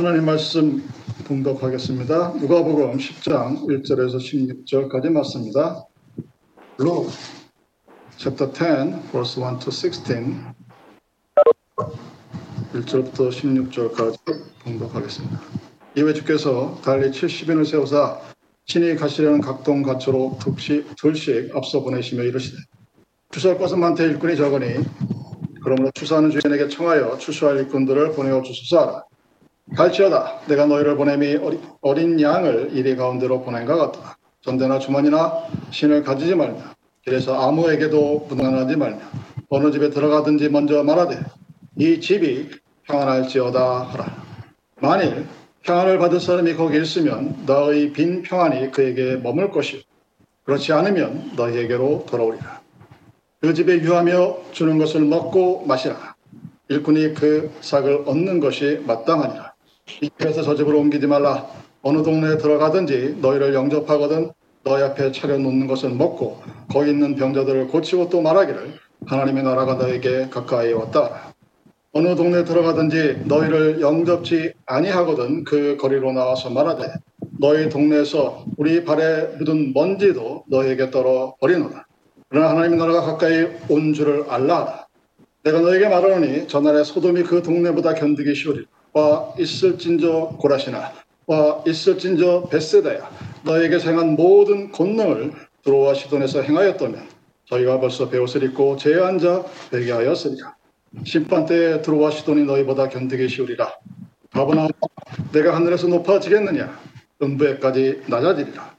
하나님 말씀 봉독하겠습니다. 누가복음 10장 1절에서 16절까지 맞습니다. Luke chapter 10 verse 1 to 16 1절부터 16절까지 봉독하겠습니다. 이외 주께서 달리 70인을 세우사 친히 가시려는 각동 가초로 둘씩, 둘씩 앞서 보내시며 이르시되 추수할 것은 많되 일꾼이 적으니 그러므로 추수하는 주인에게 청하여 추수할 일꾼들을 보내어 주소서. 갈지어다 내가 너희를 보냄이 어린 양을 이리 가운데로 보낸 것 같다. 전대나 주머니나 신을 가지지 말며 길에서 아무에게도 무난하지 말며 어느 집에 들어가든지 먼저 말하되 이 집이 평안할지어다 하라. 만일 평안을 받을 사람이 거기 있으면 너의 빈 평안이 그에게 머물 것이요 그렇지 않으면 너희에게로 돌아오리라. 그 집에 유하며 주는 것을 먹고 마시라. 일꾼이 그 삭을 얻는 것이 마땅하니라. 이 집에서 저 집으로 옮기지 말라. 어느 동네에 들어가든지 너희를 영접하거든 너희 앞에 차려놓는 것을 먹고 거기 있는 병자들을 고치고 또 말하기를 하나님의 나라가 너에게 가까이 왔다. 어느 동네에 들어가든지 너희를 영접지 아니하거든 그 거리로 나와서 말하되 너희 동네에서 우리 발에 묻은 먼지도 너희에게 떨어 버리노라. 그러나 하나님의 나라가 가까이 온 줄을 알라. 내가 너에게 말하노니 전날에 소돔이 그 동네보다 견디기 쉬우리라. 와 있을진저 고라시나 와 있을진저 베세다야 너에게 행한 모든 권능을 들어와 시돈에서 행하였다면 저희가 벌써 배옷을 입고 앉아 베게 하였으리라. 심판 때에 들어와 시돈이 너희보다 견디기 쉬우리라. 바보나 내가 하늘에서 높아지겠느냐? 음부에까지 낮아지리라.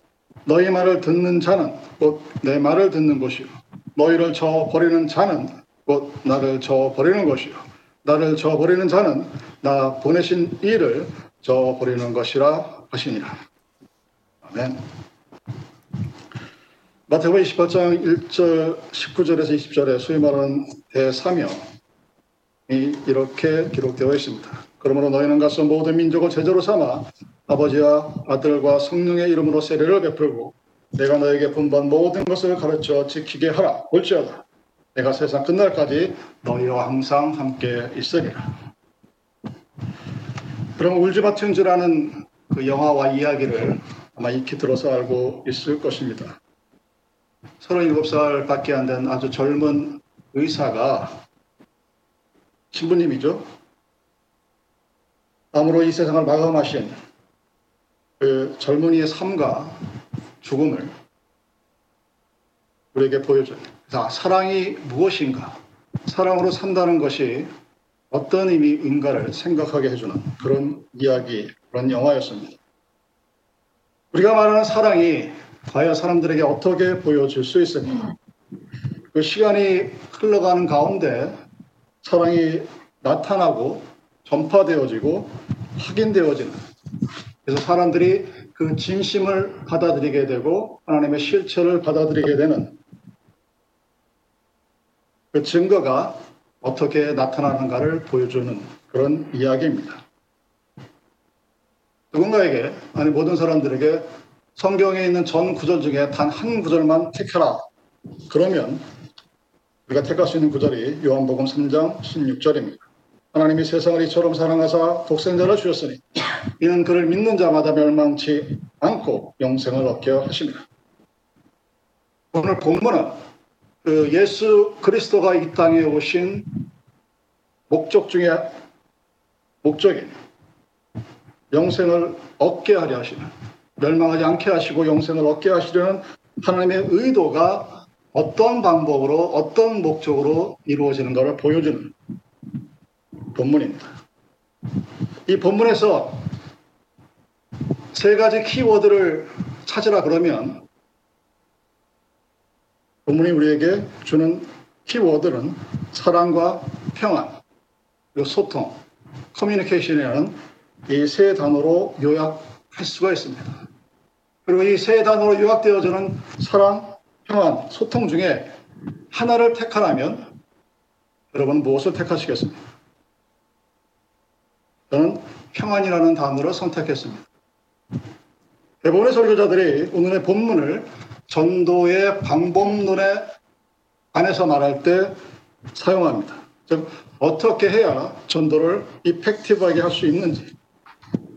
너희 말을 듣는 자는 곧 내 말을 듣는 것이요. 너희를 저 버리는 자는 곧 나를 저 버리는 것이요 나를 저 버리는 자는 나 보내신 이를 저 버리는 것이라 하시니라. 아멘. 마태복음 28장 1절 19절에서 20절에 소위 말하는 대사명이 이렇게 기록되어 있습니다. 그러므로 너희는 가서 모든 민족을 제자로 삼아 아버지와 아들과 성령의 이름으로 세례를 베풀고 내가 너에게 분반 모든 것을 가르쳐 지키게 하라. 볼지어다. 내가 세상 끝날까지 너희와 항상 함께 있으리라. 그럼 울지마틴즈라는 그 영화와 이야기를 아마 익히 들어서 알고 있을 것입니다. 37살밖에 안 된 아주 젊은 의사가 신부님이죠. 암으로 이 세상을 마감하신 그 젊은이의 삶과 죽음을 우리에게 보여줘요. 자, 사랑이 무엇인가? 사랑으로 산다는 것이 어떤 의미인가를 생각하게 해주는 그런 이야기, 그런 영화였습니다. 우리가 말하는 사랑이 과연 사람들에게 어떻게 보여질 수 있을까? 그 시간이 흘러가는 가운데 사랑이 나타나고 전파되어지고 확인되어지는 그래서 사람들이 그 진심을 받아들이게 되고 하나님의 실체를 받아들이게 되는 그 증거가 어떻게 나타나는가를 보여주는 그런 이야기입니다. 누군가에게, 아니 모든 사람들에게 성경에 있는 전 구절 중에 단 한 구절만 택하라. 그러면 우리가 택할 수 있는 구절이 요한복음 3장 16절입니다. 하나님이 세상을 이처럼 사랑하사 독생자를 주셨으니 이는 그를 믿는 자마다 멸망치 않고 영생을 얻게 하십니다. 오늘 본문은 그 예수 그리스도가 이 땅에 오신 목적 중에 목적인 영생을 얻게 하려 하시는 멸망하지 않게 하시고 영생을 얻게 하시려는 하나님의 의도가 어떤 방법으로 어떤 목적으로 이루어지는 것을 보여주는 본문입니다. 이 본문에서 세 가지 키워드를 찾으라 그러면 본문이 우리에게 주는 키워드는 사랑과 평안, 소통, 커뮤니케이션이라는 이 세 단어로 요약할 수가 있습니다. 그리고 이 세 단어로 요약되어지는 사랑, 평안, 소통 중에 하나를 택하라면 여러분 무엇을 택하시겠습니까? 저는 평안이라는 단어를 선택했습니다. 대부분의 설교자들이 오늘의 본문을 전도의 방법론에 안에서 말할 때 사용합니다. 즉 어떻게 해야 전도를 이펙티브하게 할 수 있는지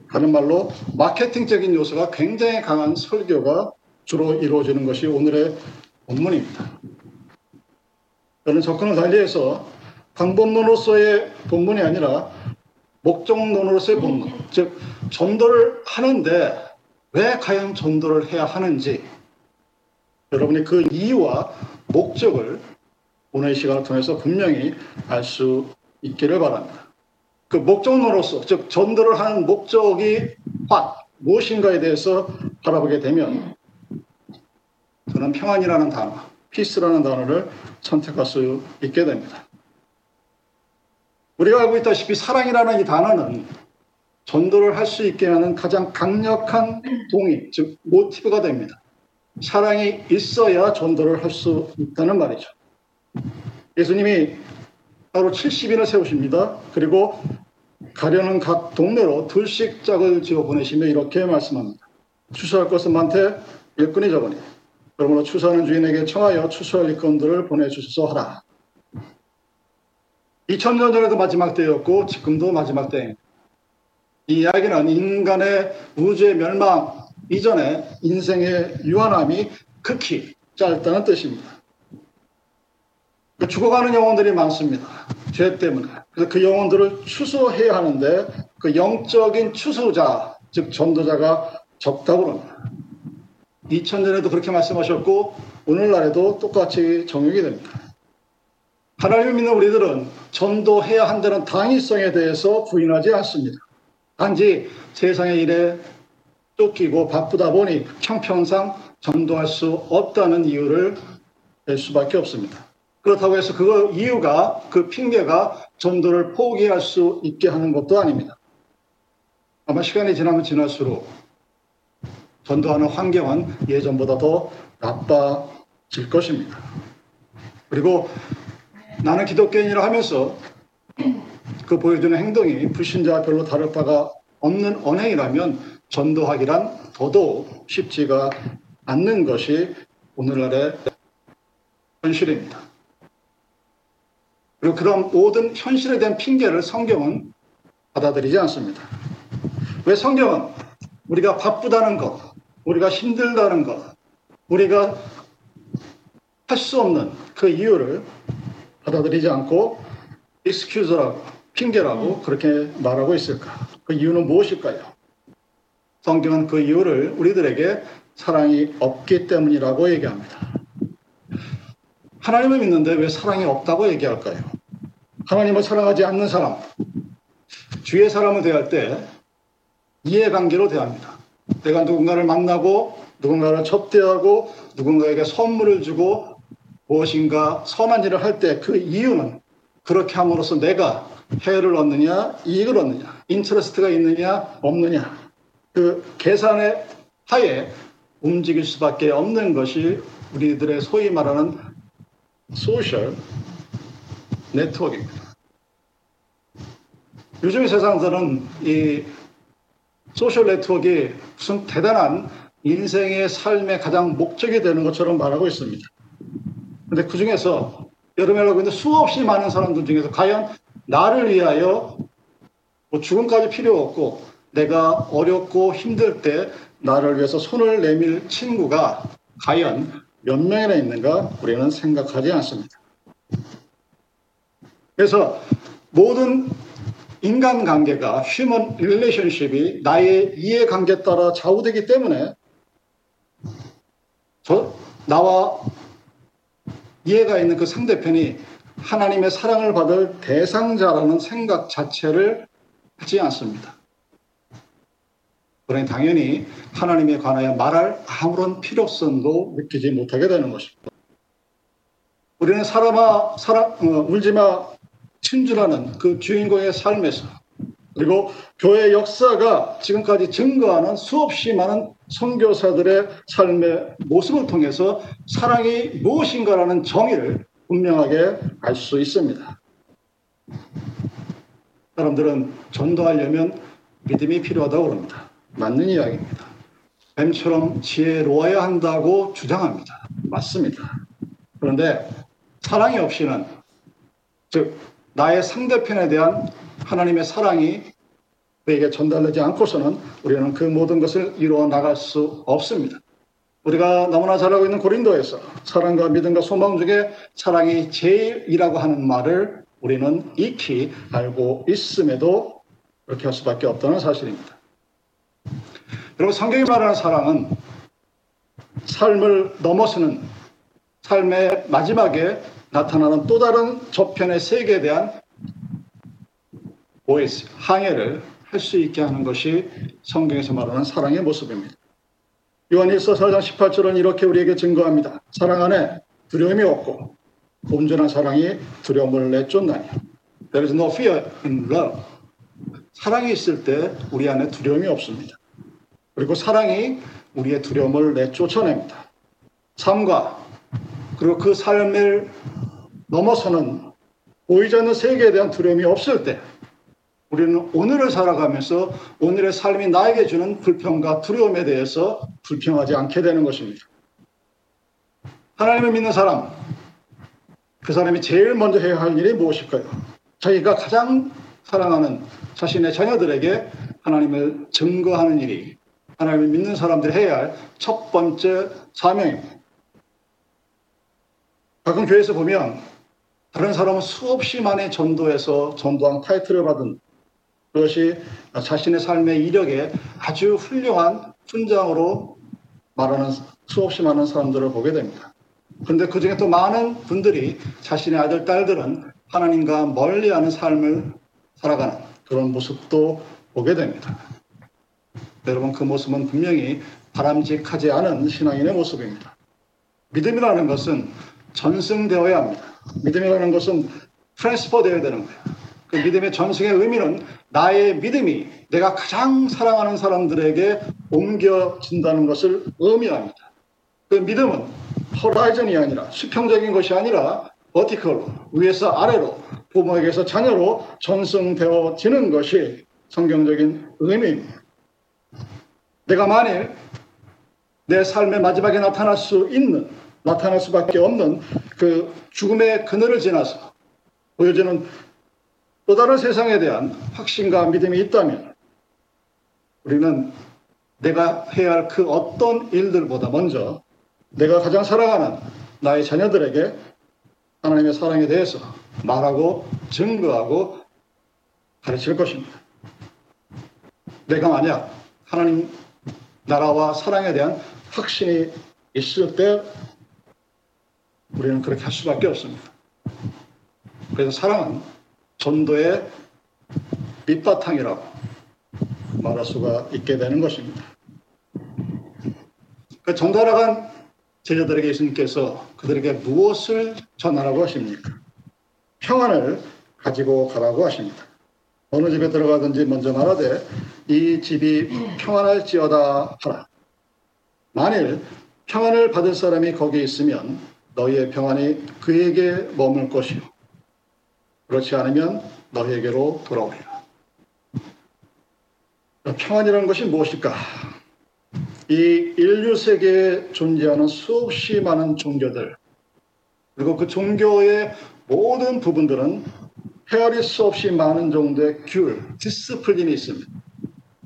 하는 말로 마케팅적인 요소가 굉장히 강한 설교가 주로 이루어지는 것이 오늘의 본문입니다. 저는 접근을 달리해서 방법론으로서의 본문이 아니라 목적론으로서의 본문, 즉 전도를 하는데 왜 과연 전도를 해야 하는지 여러분이 그 이유와 목적을 오늘 이 시간을 통해서 분명히 알 수 있기를 바랍니다. 그 목적론으로서 즉 전도를 하는 목적이 확 무엇인가에 대해서 바라보게 되면 저는 평안이라는 단어, 피스라는 단어를 선택할 수 있게 됩니다. 우리가 알고 있다시피 사랑이라는 이 단어는 전도를 할 수 있게 하는 가장 강력한 동의, 즉 모티브가 됩니다. 사랑이 있어야 전도를 할 수 있다는 말이죠. 예수님이 따로 70인을 세우십니다. 그리고 가려는 각 동네로 둘씩 짝을 지어 보내시며 이렇게 말씀합니다. 추수할 것은 많되 일꾼이 적으니 그러므로 추수하는 주인에게 청하여 추수할 일꾼들을 보내주소서 하라. 2000년 전에도 마지막 때였고 지금도 마지막 때입니다. 이 이야기는 인간의 우주의 멸망 이전에 인생의 유한함이 극히 짧다는 뜻입니다. 죽어가는 영혼들이 많습니다. 죄 때문에. 그래서 그 영혼들을 추수해야 하는데 그 영적인 추수자, 즉 전도자가 적다고 합니다. 2000년에도 그렇게 말씀하셨고 오늘날에도 똑같이 적용이 됩니다. 하나님을 믿는 우리들은 전도해야 한다는 당위성에 대해서 부인하지 않습니다. 단지 세상의 일에 쫓기고 바쁘다 보니 형편상 전도할 수 없다는 이유를 낼 수밖에 없습니다. 그렇다고 해서 그 이유가 그 핑계가 전도를 포기할 수 있게 하는 것도 아닙니다. 아마 시간이 지나면 지날수록 전도하는 환경은 예전보다 더 나빠질 것입니다. 그리고 나는 기독교인이라 하면서 그 보여주는 행동이 불신자와 별로 다를 바가 없는 언행이라면 전도하기란 더더욱 쉽지가 않는 것이 오늘날의 현실입니다. 그리고 그런 모든 현실에 대한 핑계를 성경은 받아들이지 않습니다. 왜 성경은 우리가 바쁘다는 것, 우리가 힘들다는 것, 우리가 할 수 없는 그 이유를 받아들이지 않고 excuse라고, 핑계라고 그렇게 말하고 있을까? 그 이유는 무엇일까요? 성경은 그 이유를 우리들에게 사랑이 없기 때문이라고 얘기합니다. 하나님을 믿는데 왜 사랑이 없다고 얘기할까요? 하나님을 사랑하지 않는 사람, 주의 사람을 대할 때 이해관계로 대합니다. 내가 누군가를 만나고 누군가를 접대하고 누군가에게 선물을 주고 무엇인가 선한 일을 할 때 그 이유는 그렇게 함으로써 내가 해를 얻느냐 이익을 얻느냐 interest가 있느냐 없느냐 그 계산의 하에 움직일 수밖에 없는 것이 우리들의 소위 말하는 social network입니다. 요즘 세상들은 이 social network가 무슨 대단한 인생의 삶의 가장 목적이 되는 것처럼 말하고 있습니다. 근데 그 중에서 여름에 알고 있는 수없이 많은 사람들 중에서 과연 나를 위하여 뭐 죽음까지 필요 없고 내가 어렵고 힘들 때 나를 위해서 손을 내밀 친구가 과연 몇 명이나 있는가 우리는 생각하지 않습니다. 그래서 모든 인간관계가 human relationship이 나의 이해관계에 따라 좌우되기 때문에 저 나와 이해가 있는 그 상대편이 하나님의 사랑을 받을 대상자라는 생각 자체를 하지 않습니다. 그러니 당연히 하나님에 관하여 말할 아무런 필요성도 느끼지 못하게 되는 것입니다. 우리는 사람아, 사람, 어, 울지마 친주라는 그 주인공의 삶에서 그리고 교회 역사가 지금까지 증거하는 수없이 많은 선교사들의 삶의 모습을 통해서 사랑이 무엇인가라는 정의를 분명하게 알 수 있습니다. 사람들은 전도하려면 믿음이 필요하다고 합니다. 맞는 이야기입니다. 뱀처럼 지혜로워야 한다고 주장합니다. 맞습니다. 그런데 사랑이 없이는 즉 나의 상대편에 대한 하나님의 사랑이 그에게 전달되지 않고서는 우리는 그 모든 것을 이루어 나갈 수 없습니다. 우리가 너무나 잘 알고 있는 고린도에서 사랑과 믿음과 소망 중에 사랑이 제일이라고 하는 말을 우리는 익히 알고 있음에도 그렇게 할 수밖에 없다는 사실입니다. 여러분 성경이 말하는 사랑은 삶을 넘어서는 삶의 마지막에 나타나는 또 다른 저편의 세계에 대한 OS, 항해를 할 수 있게 하는 것이 성경에서 말하는 사랑의 모습입니다. 요한일서 4장 18절은 이렇게 우리에게 증거합니다. 사랑 안에 두려움이 없고 온전한 사랑이 두려움을 내쫓나니. There is no fear in love. 사랑이 있을 때 우리 안에 두려움이 없습니다. 그리고 사랑이 우리의 두려움을 내쫓아냅니다. 삶과 그리고 그 삶을 넘어서는 보이지 않는 세계에 대한 두려움이 없을 때 우리는 오늘을 살아가면서 오늘의 삶이 나에게 주는 불평과 두려움에 대해서 불평하지 않게 되는 것입니다. 하나님을 믿는 사람, 그 사람이 제일 먼저 해야 할 일이 무엇일까요? 자기가 가장 사랑하는 자신의 자녀들에게 하나님을 증거하는 일이 하나님을 믿는 사람들이 해야 할 첫 번째 사명입니다. 가끔 교회에서 보면 다른 사람은 수없이 많이 전도해서 전도한 타이틀을 받은 그것이 자신의 삶의 이력에 아주 훌륭한 훈장으로 말하는 수없이 많은 사람들을 보게 됩니다. 그런데 그 중에 또 많은 분들이 자신의 아들, 딸들은 하나님과 멀리 하는 삶을 살아가는 그런 모습도 보게 됩니다. 여러분, 그 모습은 분명히 바람직하지 않은 신앙인의 모습입니다. 믿음이라는 것은 전승되어야 합니다. 믿음이라는 것은 transfer 되어야 되는 거예요. 그 믿음의 전승의 의미는 나의 믿음이 내가 가장 사랑하는 사람들에게 옮겨진다는 것을 의미합니다. 그 믿음은 호라이전이 아니라 수평적인 것이 아니라 버티컬로 위에서 아래로 부모에게서 자녀로 전승되어지는 것이 성경적인 의미입니다. 내가 만일 내 삶의 마지막에 나타날 수 있는 나타날 수밖에 없는 그 죽음의 그늘을 지나서 보여지는 또 다른 세상에 대한 확신과 믿음이 있다면 우리는 내가 해야 할 그 어떤 일들보다 먼저 내가 가장 사랑하는 나의 자녀들에게 하나님의 사랑에 대해서 말하고 증거하고 가르칠 것입니다. 내가 만약 하나님 나라와 사랑에 대한 확신이 있을 때 우리는 그렇게 할 수밖에 없습니다. 그래서 사랑은 전도의 밑바탕이라고 말할 수가 있게 되는 것입니다. 그 전달하간 제자들에게 예수님께서 그들에게 무엇을 전하라고 하십니까? 평안을 가지고 가라고 하십니다. 어느 집에 들어가든지 먼저 말하되 이 집이 평안할지어다 하라. 만일 평안을 받을 사람이 거기 있으면 너희의 평안이 그에게 머물 것이요. 그렇지 않으면 너희에게로 돌아오리라. 평안이라는 것이 무엇일까? 이 인류 세계에 존재하는 수없이 많은 종교들, 그리고 그 종교의 모든 부분들은 헤아릴 수 없이 많은 정도의 규율, discipline이 있습니다.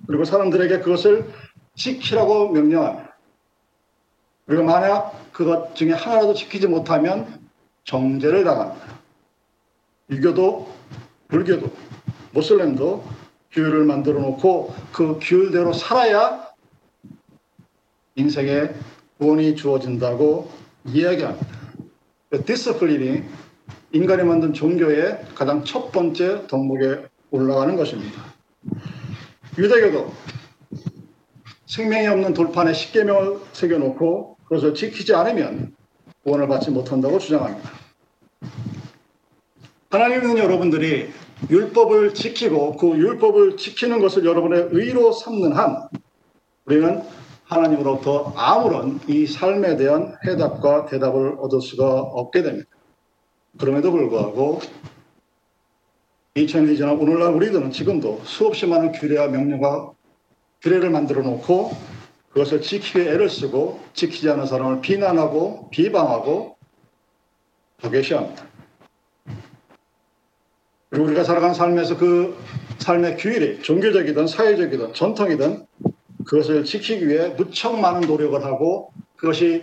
그리고 사람들에게 그것을 지키라고 명령합니다. 그리고 만약 그것 중에 하나라도 지키지 못하면 정죄를 당합니다. 유교도, 불교도, 모슬렘도 규율을 만들어 놓고 그 규율대로 살아야 인생에 구원이 주어진다고 이야기합니다. discipline이 인간이 만든 종교의 가장 첫 번째 덕목에 올라가는 것입니다. 유대교도 생명이 없는 돌판에 십계명을 새겨놓고 그것을 지키지 않으면 구원을 받지 못한다고 주장합니다. 하나님은 여러분들이 율법을 지키고 그 율법을 지키는 것을 여러분의 의로 삼는 한 우리는 하나님으로부터 아무런 이 삶에 대한 해답과 대답을 얻을 수가 없게 됩니다. 그럼에도 불구하고 2000년이 지난 오늘날 우리들은 지금도 수없이 많은 규례와 명령과 규례를 만들어 놓고 그것을 지키기 애를 쓰고 지키지 않은 사람을 비난하고 비방하고 또 멸시합니다. 그리고 우리가 살아가는 삶에서 그 삶의 규율이 종교적이든 사회적이든 전통이든 그것을 지키기 위해 무척 많은 노력을 하고 그것이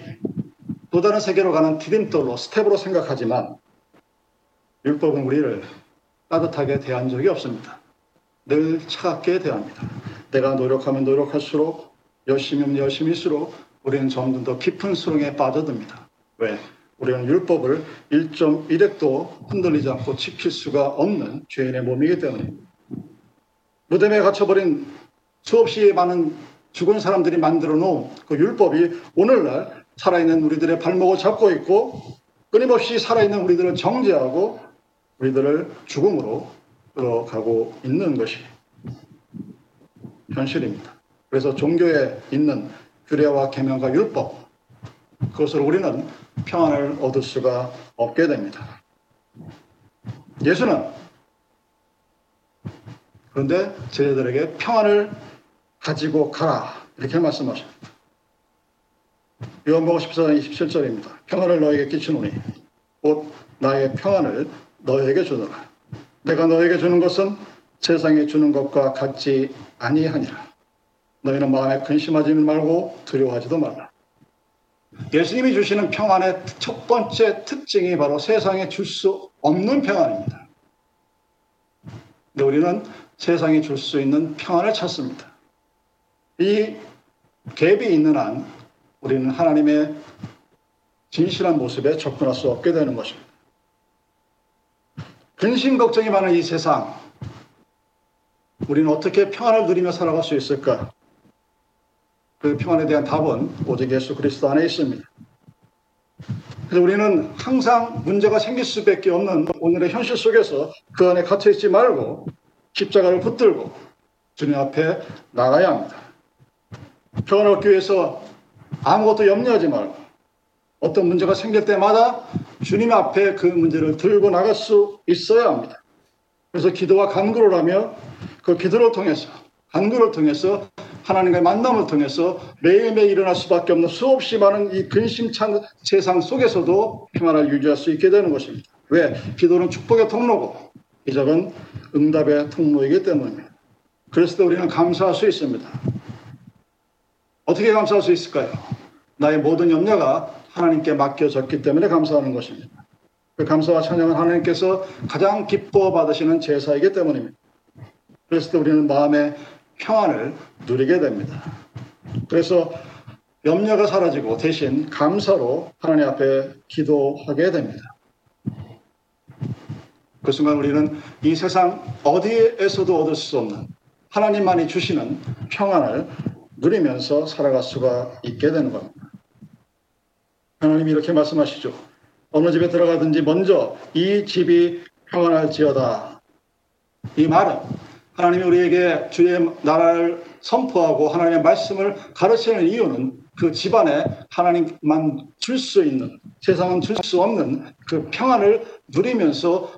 또 다른 세계로 가는 디딤돌로 step으로 생각하지만 율법은 우리를 따뜻하게 대한 적이 없습니다. 늘 차갑게 대합니다. 내가 노력하면 노력할수록 열심히 하면 열심히일수록 우리는 점점 더 깊은 수렁에 빠져듭니다. 왜? 우리는 율법을 1.1핵도 흔들리지 않고 지킬 수가 없는 죄인의 몸이기 때문입니다. 무덤에 갇혀버린 수없이 많은 죽은 사람들이 만들어 놓은 그 율법이 오늘날 살아있는 우리들의 발목을 잡고 있고 끊임없이 살아있는 우리들을 정죄하고 우리들을 죽음으로 끌어가고 있는 것이 현실입니다. 그래서 종교에 있는 규례와 계명과 율법 그것을 우리는 평안을 얻을 수가 없게 됩니다. 예수는 그런데 제자들에게 평안을 가지고 가라 이렇게 말씀하십니다. 요한복음 14장 27절입니다. 평안을 너에게 끼치노니 곧 나의 평안을 너에게 주노라. 내가 너에게 주는 것은 세상에 주는 것과 같지 아니하니라. 너희는 마음에 근심하지 말고 두려워하지도 말라. 예수님이 주시는 평안의 첫 번째 특징이 바로 세상에 줄 수 없는 평안입니다. 근데 우리는 세상에 줄수 있는 평안을 찾습니다. 이 갭이 있는 한 우리는 하나님의 진실한 모습에 접근할 수 없게 되는 것입니다. 근심 걱정이 많은 이 세상, 우리는 어떻게 평안을 누리며 살아갈 수 있을까? 그 평안에 대한 답은 오직 예수 그리스도 안에 있습니다. 그래서 우리는 항상 문제가 생길 수밖에 없는 오늘의 현실 속에서 그 안에 갇혀 있지 말고 십자가를 붙들고 주님 앞에 나가야 합니다. 평안을 얻기 위해서 아무것도 염려하지 말고 어떤 문제가 생길 때마다 주님 앞에 그 문제를 들고 나갈 수 있어야 합니다. 그래서 기도와 간구를 하며 그 기도를 통해서 간구를 통해서 하나님과의 만남을 통해서 매일매일 일어날 수밖에 없는 수없이 많은 이 근심찬 세상 속에서도 평안을 유지할 수 있게 되는 것입니다. 왜? 기도는 축복의 통로고 기적은 응답의 통로이기 때문입니다. 그래서 우리는 감사할 수 있습니다. 어떻게 감사할 수 있을까요? 나의 모든 염려가 하나님께 맡겨졌기 때문에 감사하는 것입니다. 그 감사와 찬양은 하나님께서 가장 기뻐 받으시는 제사이기 때문입니다. 그래서 우리는 마음의 평안을 누리게 됩니다. 그래서 염려가 사라지고 대신 감사로 하나님 앞에 기도하게 됩니다. 그 순간 우리는 이 세상 어디에서도 얻을 수 없는 하나님만이 주시는 평안을 누리면서 살아갈 수가 있게 되는 겁니다. 하나님이 이렇게 말씀하시죠. 어느 집에 들어가든지 먼저 이 집이 평안할지어다. 이 말은 하나님이 우리에게 주의 나라를 선포하고 하나님의 말씀을 가르치는 이유는 그 집안에 하나님만 줄 수 있는 세상은 줄 수 없는 그 평안을 누리면서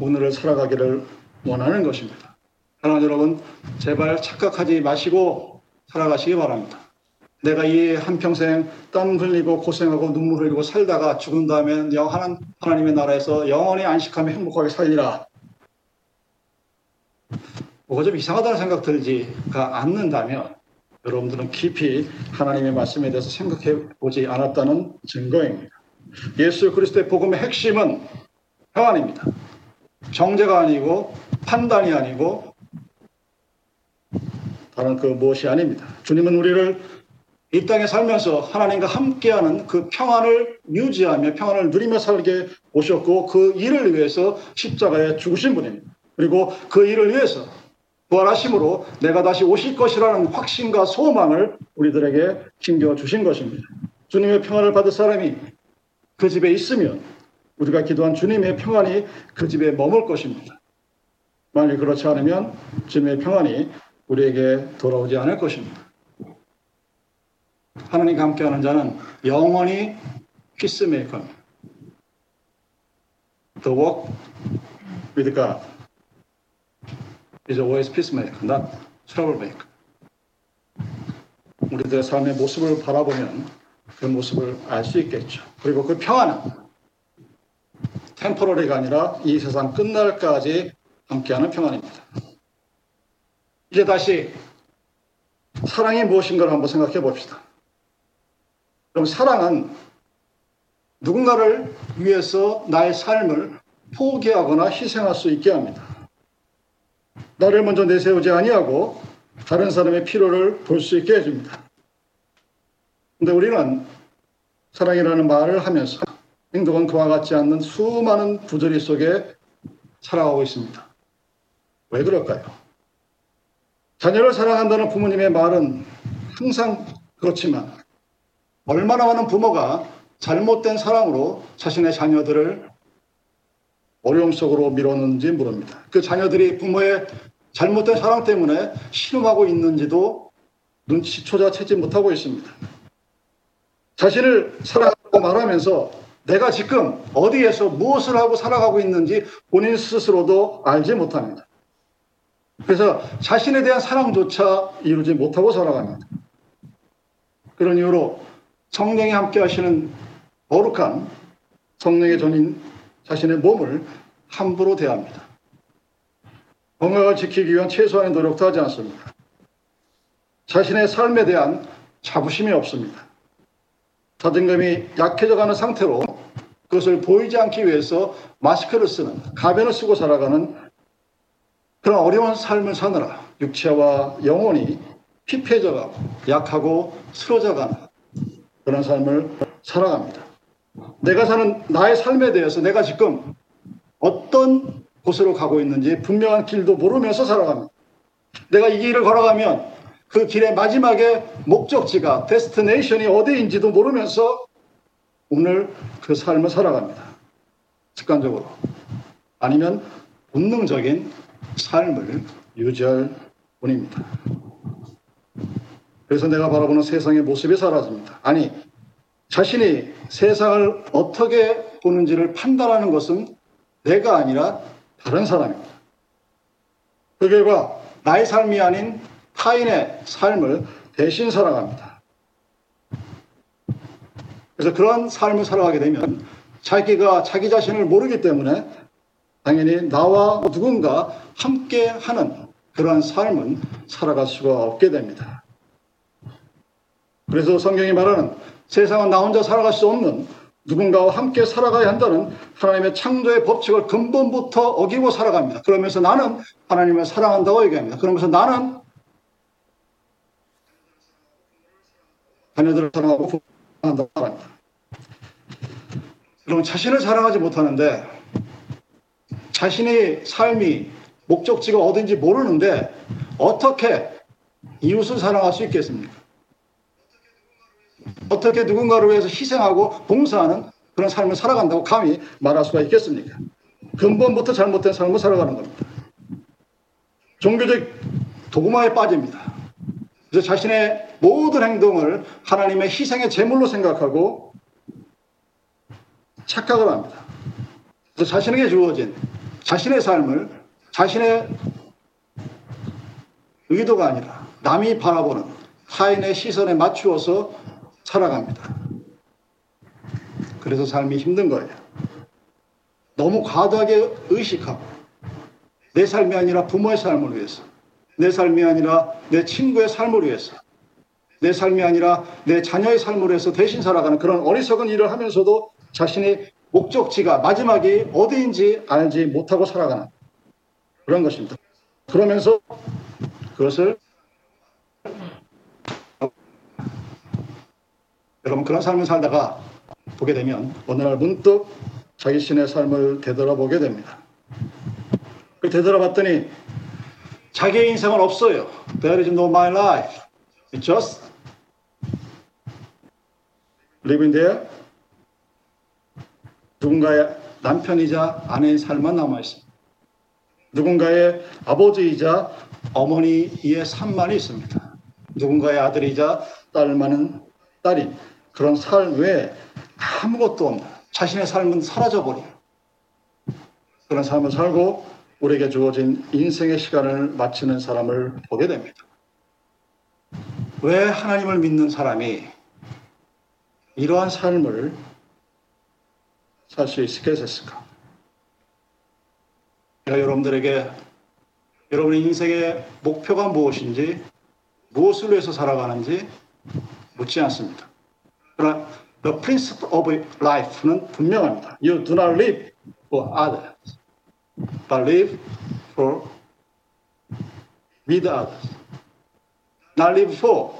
오늘을 살아가기를 원하는 것입니다. 하나 여러분 제발 착각하지 마시고 살아가시기 바랍니다. 내가 이 한평생 땀 흘리고 고생하고 눈물 흘리고 살다가 죽은 다음에 하나님의 나라에서 영원히 안식하며 행복하게 살리라. 뭐가 좀 이상하다는 생각 들지가 않는다면 여러분들은 깊이 하나님의 말씀에 대해서 생각해 보지 않았다는 증거입니다. 예수 그리스도의 복음의 핵심은 평안입니다. 정죄가 아니고 판단이 아니고 다른 그 무엇이 아닙니다. 주님은 우리를 이 땅에 살면서 하나님과 함께하는 그 평안을 유지하며 평안을 누리며 살게 오셨고 그 일을 위해서 십자가에 죽으신 분입니다. 그리고 그 일을 위해서 부활하심으로 내가 다시 오실 것이라는 확신과 소망을 우리들에게 챙겨 주신 것입니다. 주님의 평안을 받을 사람이 그 집에 있으면 우리가 기도한 주님의 평안이 그 집에 머물 것입니다. 만일 그렇지 않으면 주님의 평안이 우리에게 돌아오지 않을 것입니다. 하나님과 함께하는 자는 영원히 피스메이커입니다. The walk with God is always peacemaker, not troublemaker. 우리들의 삶의 모습을 바라보면 그 모습을 알 수 있겠죠. 그리고 그 평안은 템포러리가 아니라 이 세상 끝날까지 함께하는 평안입니다. 이제 다시 사랑이 무엇인가를 한번 생각해 봅시다. 그럼 사랑은 누군가를 위해서 나의 삶을 포기하거나 희생할 수 있게 합니다. 나를 먼저 내세우지 아니하고 다른 사람의 필요를 볼 수 있게 해줍니다. 근데 우리는 사랑이라는 말을 하면서 행동은 그와 같지 않는 수많은 부조리 속에 살아가고 있습니다. 왜 그럴까요? 자녀를 사랑한다는 부모님의 말은 항상 그렇지만 얼마나 많은 부모가 잘못된 사랑으로 자신의 자녀들을 어려움 속으로 밀었는지 모릅니다. 그 자녀들이 부모의 잘못된 사랑 때문에 신음하고 있는지도 눈치조차 채지 못하고 있습니다. 자신을 사랑하고 말하면서 내가 지금 어디에서 무엇을 하고 살아가고 있는지 본인 스스로도 알지 못합니다. 그래서 자신에 대한 사랑조차 이루지 못하고 살아갑니다. 그런 이유로 성령이 함께 하시는 거룩한 성령의 전인 자신의 몸을 함부로 대합니다. 건강을 지키기 위한 최소한의 노력도 하지 않습니다. 자신의 삶에 대한 자부심이 없습니다. 자존감이 약해져가는 상태로 그것을 보이지 않기 위해서 마스크를 쓰는 가면을 쓰고 살아가는 그런 어려운 삶을 사느라 육체와 영혼이 피폐해져가고 약하고 쓰러져가는 그런 삶을 살아갑니다. 내가 사는 나의 삶에 대해서 내가 지금 어떤 곳으로 가고 있는지 분명한 길도 모르면서 살아갑니다. 내가 이 길을 걸어가면 그 길의 마지막에 목적지가 데스티네이션이 어디인지도 모르면서 오늘 그 삶을 살아갑니다. 습관적으로. 아니면 본능적인 삶을 유지할 뿐입니다. 그래서 내가 바라보는 세상의 모습이 사라집니다. 아니, 자신이 세상을 어떻게 보는지를 판단하는 것은 내가 아니라 다른 사람입니다. 그 결과 나의 삶이 아닌 타인의 삶을 대신 살아갑니다. 그래서 그런 삶을 살아가게 되면 자기가 자기 자신을 모르기 때문에 당연히 나와 누군가 함께 하는 그러한 삶은 살아갈 수가 없게 됩니다. 그래서 성경이 말하는 세상은 나 혼자 살아갈 수 없는 누군가와 함께 살아가야 한다는 하나님의 창조의 법칙을 근본부터 어기고 살아갑니다. 그러면서 나는 하나님을 사랑한다고 얘기합니다. 그러면서 나는 자녀들을 사랑하고 사랑한다고 말합니다. 그럼 자신을 사랑하지 못하는데 자신의 삶이 목적지가 어딘지 모르는데 어떻게 이웃을 사랑할 수 있겠습니까? 어떻게 누군가를 위해서 희생하고 봉사하는 그런 삶을 살아간다고 감히 말할 수가 있겠습니까? 근본부터 잘못된 삶을 살아가는 겁니다. 종교적 도구마에 빠집니다. 그래서 자신의 모든 행동을 하나님의 희생의 제물로 생각하고 착각을 합니다. 그래서 자신에게 주어진 자신의 삶을 자신의 의도가 아니라 남이 바라보는 타인의 시선에 맞추어서 살아갑니다. 그래서 삶이 힘든 거예요. 너무 과도하게 의식하고 내 삶이 아니라 부모의 삶을 위해서 내 삶이 아니라 내 친구의 삶을 위해서 내 삶이 아니라 내 자녀의 삶을 위해서 대신 살아가는 그런 어리석은 일을 하면서도 자신의 목적지가 마지막이 어디인지 알지 못하고 살아가는 그런 것입니다. 그러면서 그것을 여러분 그런 삶을 살다가 보게 되면 어느 날 문득 자기 신의 삶을 되돌아보게 됩니다. 그 되돌아봤더니 자기의 인생은 없어요. There is no my life. It's just living there. 누군가의 남편이자 아내의 삶만 남아있습니다. 누군가의 아버지이자 어머니의 삶만 있습니다. 누군가의 아들이자 딸만은 딸인 그런 삶 외에 아무것도 없는 자신의 삶은 사라져버린 그런 삶을 살고 우리에게 주어진 인생의 시간을 마치는 사람을 보게 됩니다. 왜 하나님을 믿는 사람이 이러한 삶을 살 수 있게 됐을까? 제가 여러분들에게 여러분의 인생의 목표가 무엇인지 무엇을 위해서 살아가는지 묻지 않습니다. 그러나 the principle of life는 분명합니다. You do not live for others, but live for with others. Not live for,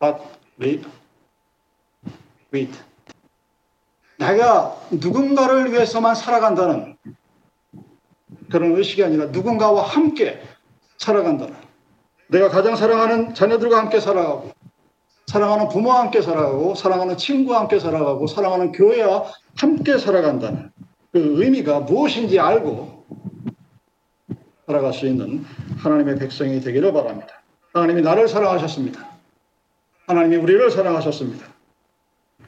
but live with. 내가 누군가를 위해서만 살아간다는 그런 의식이 아니라 누군가와 함께 살아간다는 내가 가장 사랑하는 자녀들과 함께 살아가고 사랑하는 부모와 함께 살아가고 사랑하는 친구와 함께 살아가고 사랑하는 교회와 함께 살아간다는 그 의미가 무엇인지 알고 살아갈 수 있는 하나님의 백성이 되기를 바랍니다. 하나님이 나를 사랑하셨습니다. 하나님이 우리를 사랑하셨습니다.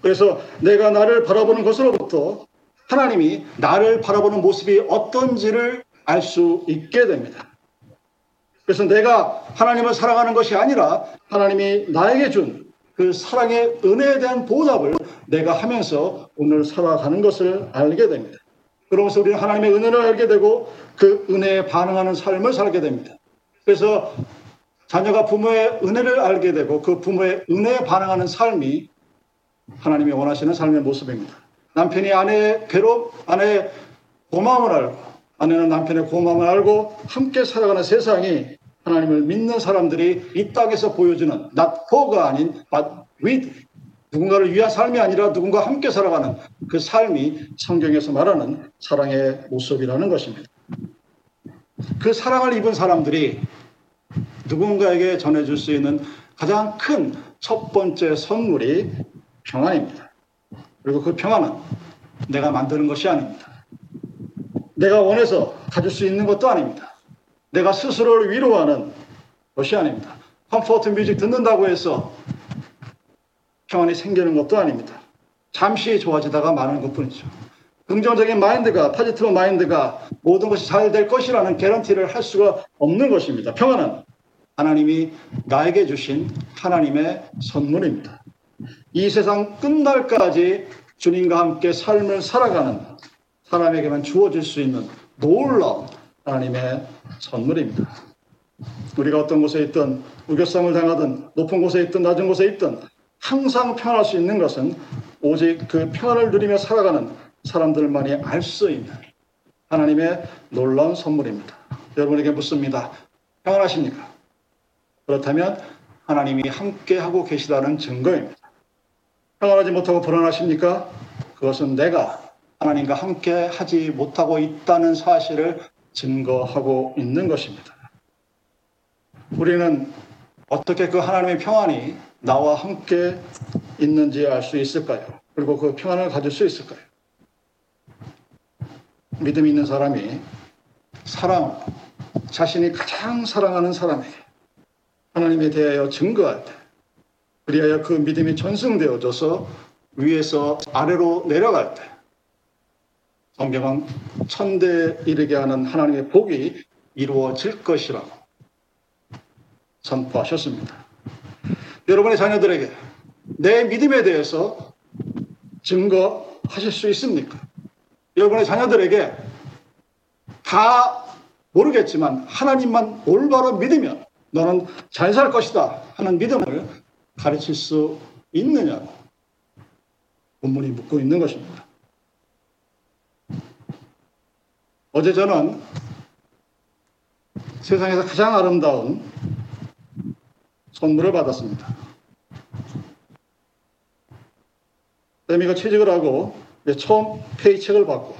그래서 내가 나를 바라보는 것으로부터 하나님이 나를 바라보는 모습이 어떤지를 알 수 있게 됩니다. 그래서 내가 하나님을 사랑하는 것이 아니라 하나님이 나에게 준 그 사랑의 은혜에 대한 보답을 내가 하면서 오늘 살아가는 것을 알게 됩니다. 그러면서 우리는 하나님의 은혜를 알게 되고 그 은혜에 반응하는 삶을 살게 됩니다. 그래서 자녀가 부모의 은혜를 알게 되고 그 부모의 은혜에 반응하는 삶이 하나님이 원하시는 삶의 모습입니다. 남편이 아내의 괴롭, 아내의 고마움을 알고, 아내는 남편의 고마움을 알고 함께 살아가는 세상이 하나님을 믿는 사람들이 이 땅에서 보여주는 not for가 아닌 but with 누군가를 위한 삶이 아니라 누군가 함께 살아가는 그 삶이 성경에서 말하는 사랑의 모습이라는 것입니다. 그 사랑을 입은 사람들이 누군가에게 전해줄 수 있는 가장 큰 첫 번째 선물이 평안입니다. 그리고 그 평안은 내가 만드는 것이 아닙니다. 내가 원해서 가질 수 있는 것도 아닙니다. 내가 스스로를 위로하는 것이 아닙니다. comfort music 듣는다고 해서 평안이 생기는 것도 아닙니다. 잠시 좋아지다가 마는 것 뿐이죠. 긍정적인 마인드가, positive mind가 모든 것이 잘 될 것이라는 guarantee를 할 수가 없는 것입니다. 평안은 하나님이 나에게 주신 하나님의 선물입니다. 이 세상 끝날까지 주님과 함께 삶을 살아가는 사람에게만 주어질 수 있는 놀라운 하나님의 선물입니다. 우리가 어떤 곳에 있든 우겨쌈을 당하든 높은 곳에 있든 낮은 곳에 있든 항상 평안할 수 있는 것은 오직 그 평안을 누리며 살아가는 사람들만이 알 수 있는 하나님의 놀라운 선물입니다. 여러분에게 묻습니다. 평안하십니까? 그렇다면 하나님이 함께 하고 계시다는 증거입니다. 평안하지 못하고 불안하십니까? 그것은 내가 하나님과 함께 하지 못하고 있다는 사실을 증거하고 있는 것입니다. 우리는 어떻게 그 하나님의 평안이 나와 함께 있는지 알 수 있을까요? 그리고 그 평안을 가질 수 있을까요? 믿음 있는 사람이 사랑, 자신이 가장 사랑하는 사람에게 하나님에 대하여 증거할 때, 그리하여 그 믿음이 전승되어져서 위에서 아래로 내려갈 때, 성경은 천대에 이르게 하는 하나님의 복이 이루어질 것이라고 선포하셨습니다. 여러분의 자녀들에게 내 믿음에 대해서 증거하실 수 있습니까? 여러분의 자녀들에게 다 모르겠지만 하나님만 올바로 믿으면 너는 잘 살 것이다 하는 믿음을 가르칠 수 있느냐고 본문이 묻고 있는 것입니다. 어제 저는 세상에서 가장 아름다운 선물을 받았습니다. 쌤이가 취직을 하고 처음 페이책을 받고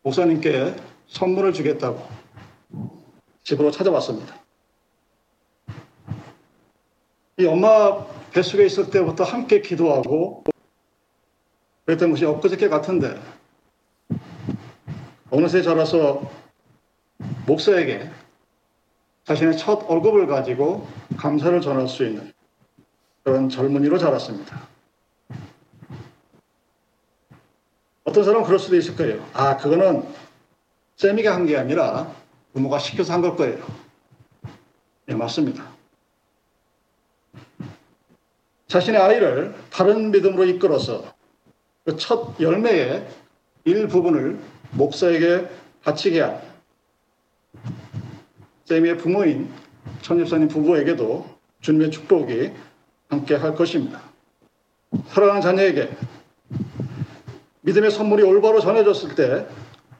목사님께 선물을 주겠다고 집으로 찾아왔습니다. 이 엄마 뱃속에 있을 때부터 함께 기도하고 그랬던 것이 엊그저께 같은데 어느새 자라서 목사에게 자신의 첫 월급을 가지고 감사를 전할 수 있는 그런 젊은이로 자랐습니다. 어떤 사람은 그럴 수도 있을 거예요. 아, 그거는 쌤이가 한 게 아니라 부모가 시켜서 한 걸 거예요. 네, 맞습니다. 자신의 아이를 바른 믿음으로 이끌어서 그 첫 열매에 일부분을 목사에게 바치게 한 세미의 부모인 천집사님 부부에게도 주님의 축복이 함께 할 것입니다. 사랑하는 자녀에게 믿음의 선물이 올바로 전해졌을 때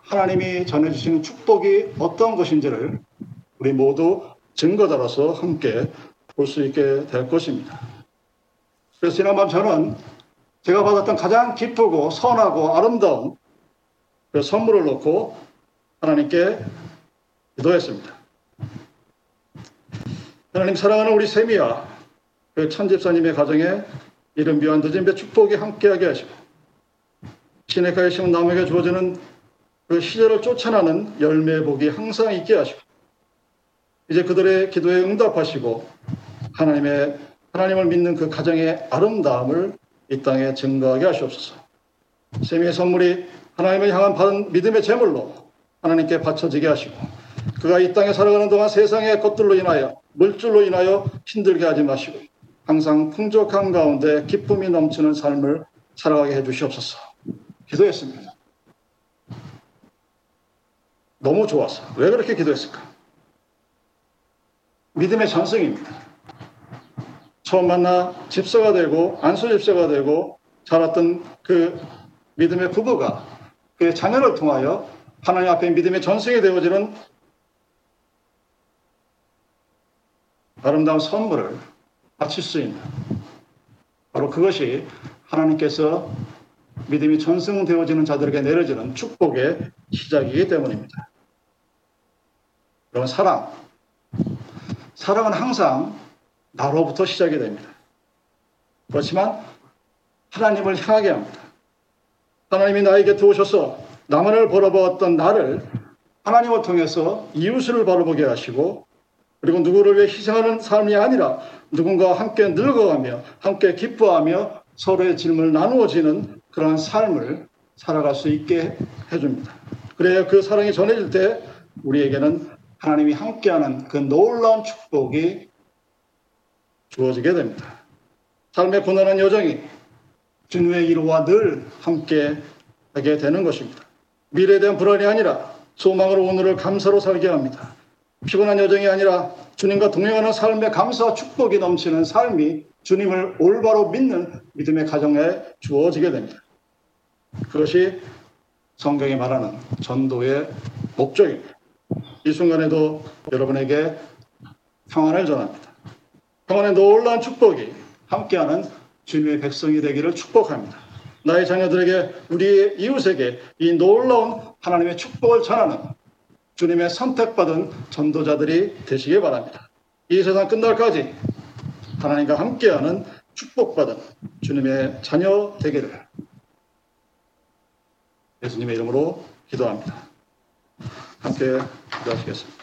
하나님이 전해주시는 축복이 어떤 것인지를 우리 모두 증거자로서 함께 볼 수 있게 될 것입니다. 그래서 지난밤 저는 제가 받았던 가장 기쁘고 선하고 아름다운 그 선물을 놓고 하나님께 기도했습니다. 하나님 사랑하는 우리 세미야 그 천집사님의 가정에 이른 비와 늦은 배 축복이 함께하게 하시고 시내가에 심은 나무에게 주어지는 그 시절을 쫓아나는 열매의 복이 항상 있게 하시고 이제 그들의 기도에 응답하시고 하나님의 하나님을 믿는 그 가정의 아름다움을 이 땅에 증거하게 하시옵소서. 세미의 선물이 하나님을 향한 받은 믿음의 제물로 하나님께 바쳐지게 하시고 그가 이 땅에 살아가는 동안 세상의 것들로 인하여 물질로 인하여 힘들게 하지 마시고 항상 풍족한 가운데 기쁨이 넘치는 삶을 살아가게 해주시옵소서. 기도했습니다. 너무 좋아서 왜 그렇게 기도했을까? 믿음의 전승입니다. 처음 만나 집사가 되고 안수 집사가 되고 자랐던 그 믿음의 부부가 그 자녀를 통하여 하나님 앞에 믿음의 전승이 되어지는 아름다운 선물을 바칠 수 있는 바로 그것이 하나님께서 믿음이 전승되어지는 자들에게 내려지는 축복의 시작이기 때문입니다. 여러분 사랑 사랑은 항상 나로부터 시작이 됩니다. 그렇지만 하나님을 향하게 합니다. 하나님이 나에게 도우셔서 나만을 바라보았던 나를 하나님을 통해서 이웃을 바라보게 하시고 그리고 누구를 위해 희생하는 삶이 아니라 누군가와 함께 늙어가며 함께 기뻐하며 서로의 짐을 나누어지는 그러한 삶을 살아갈 수 있게 해줍니다. 그래야 그 사랑이 전해질 때 우리에게는 하나님이 함께하는 그 놀라운 축복이 주어지게 됩니다. 삶의 고난한 여정이 주님의 이루와 늘 함께 하게 되는 것입니다. 미래에 대한 불안이 아니라 소망으로 오늘을 감사로 살게 합니다. 피곤한 여정이 아니라 주님과 동행하는 삶의 감사와 축복이 넘치는 삶이 주님을 올바로 믿는 믿음의 가정에 주어지게 됩니다. 그것이 성경이 말하는 전도의 목적입니다. 이 순간에도 여러분에게 평안을 전합니다. 평안의 놀라운 축복이 함께하는 주님의 백성이 되기를 축복합니다. 나의 자녀들에게 우리의 이웃에게 이 놀라운 하나님의 축복을 전하는 주님의 선택받은 전도자들이 되시기 바랍니다. 이 세상 끝날까지 하나님과 함께하는 축복받은 주님의 자녀 되기를 예수님의 이름으로 기도합니다. 함께 기도하시겠습니다.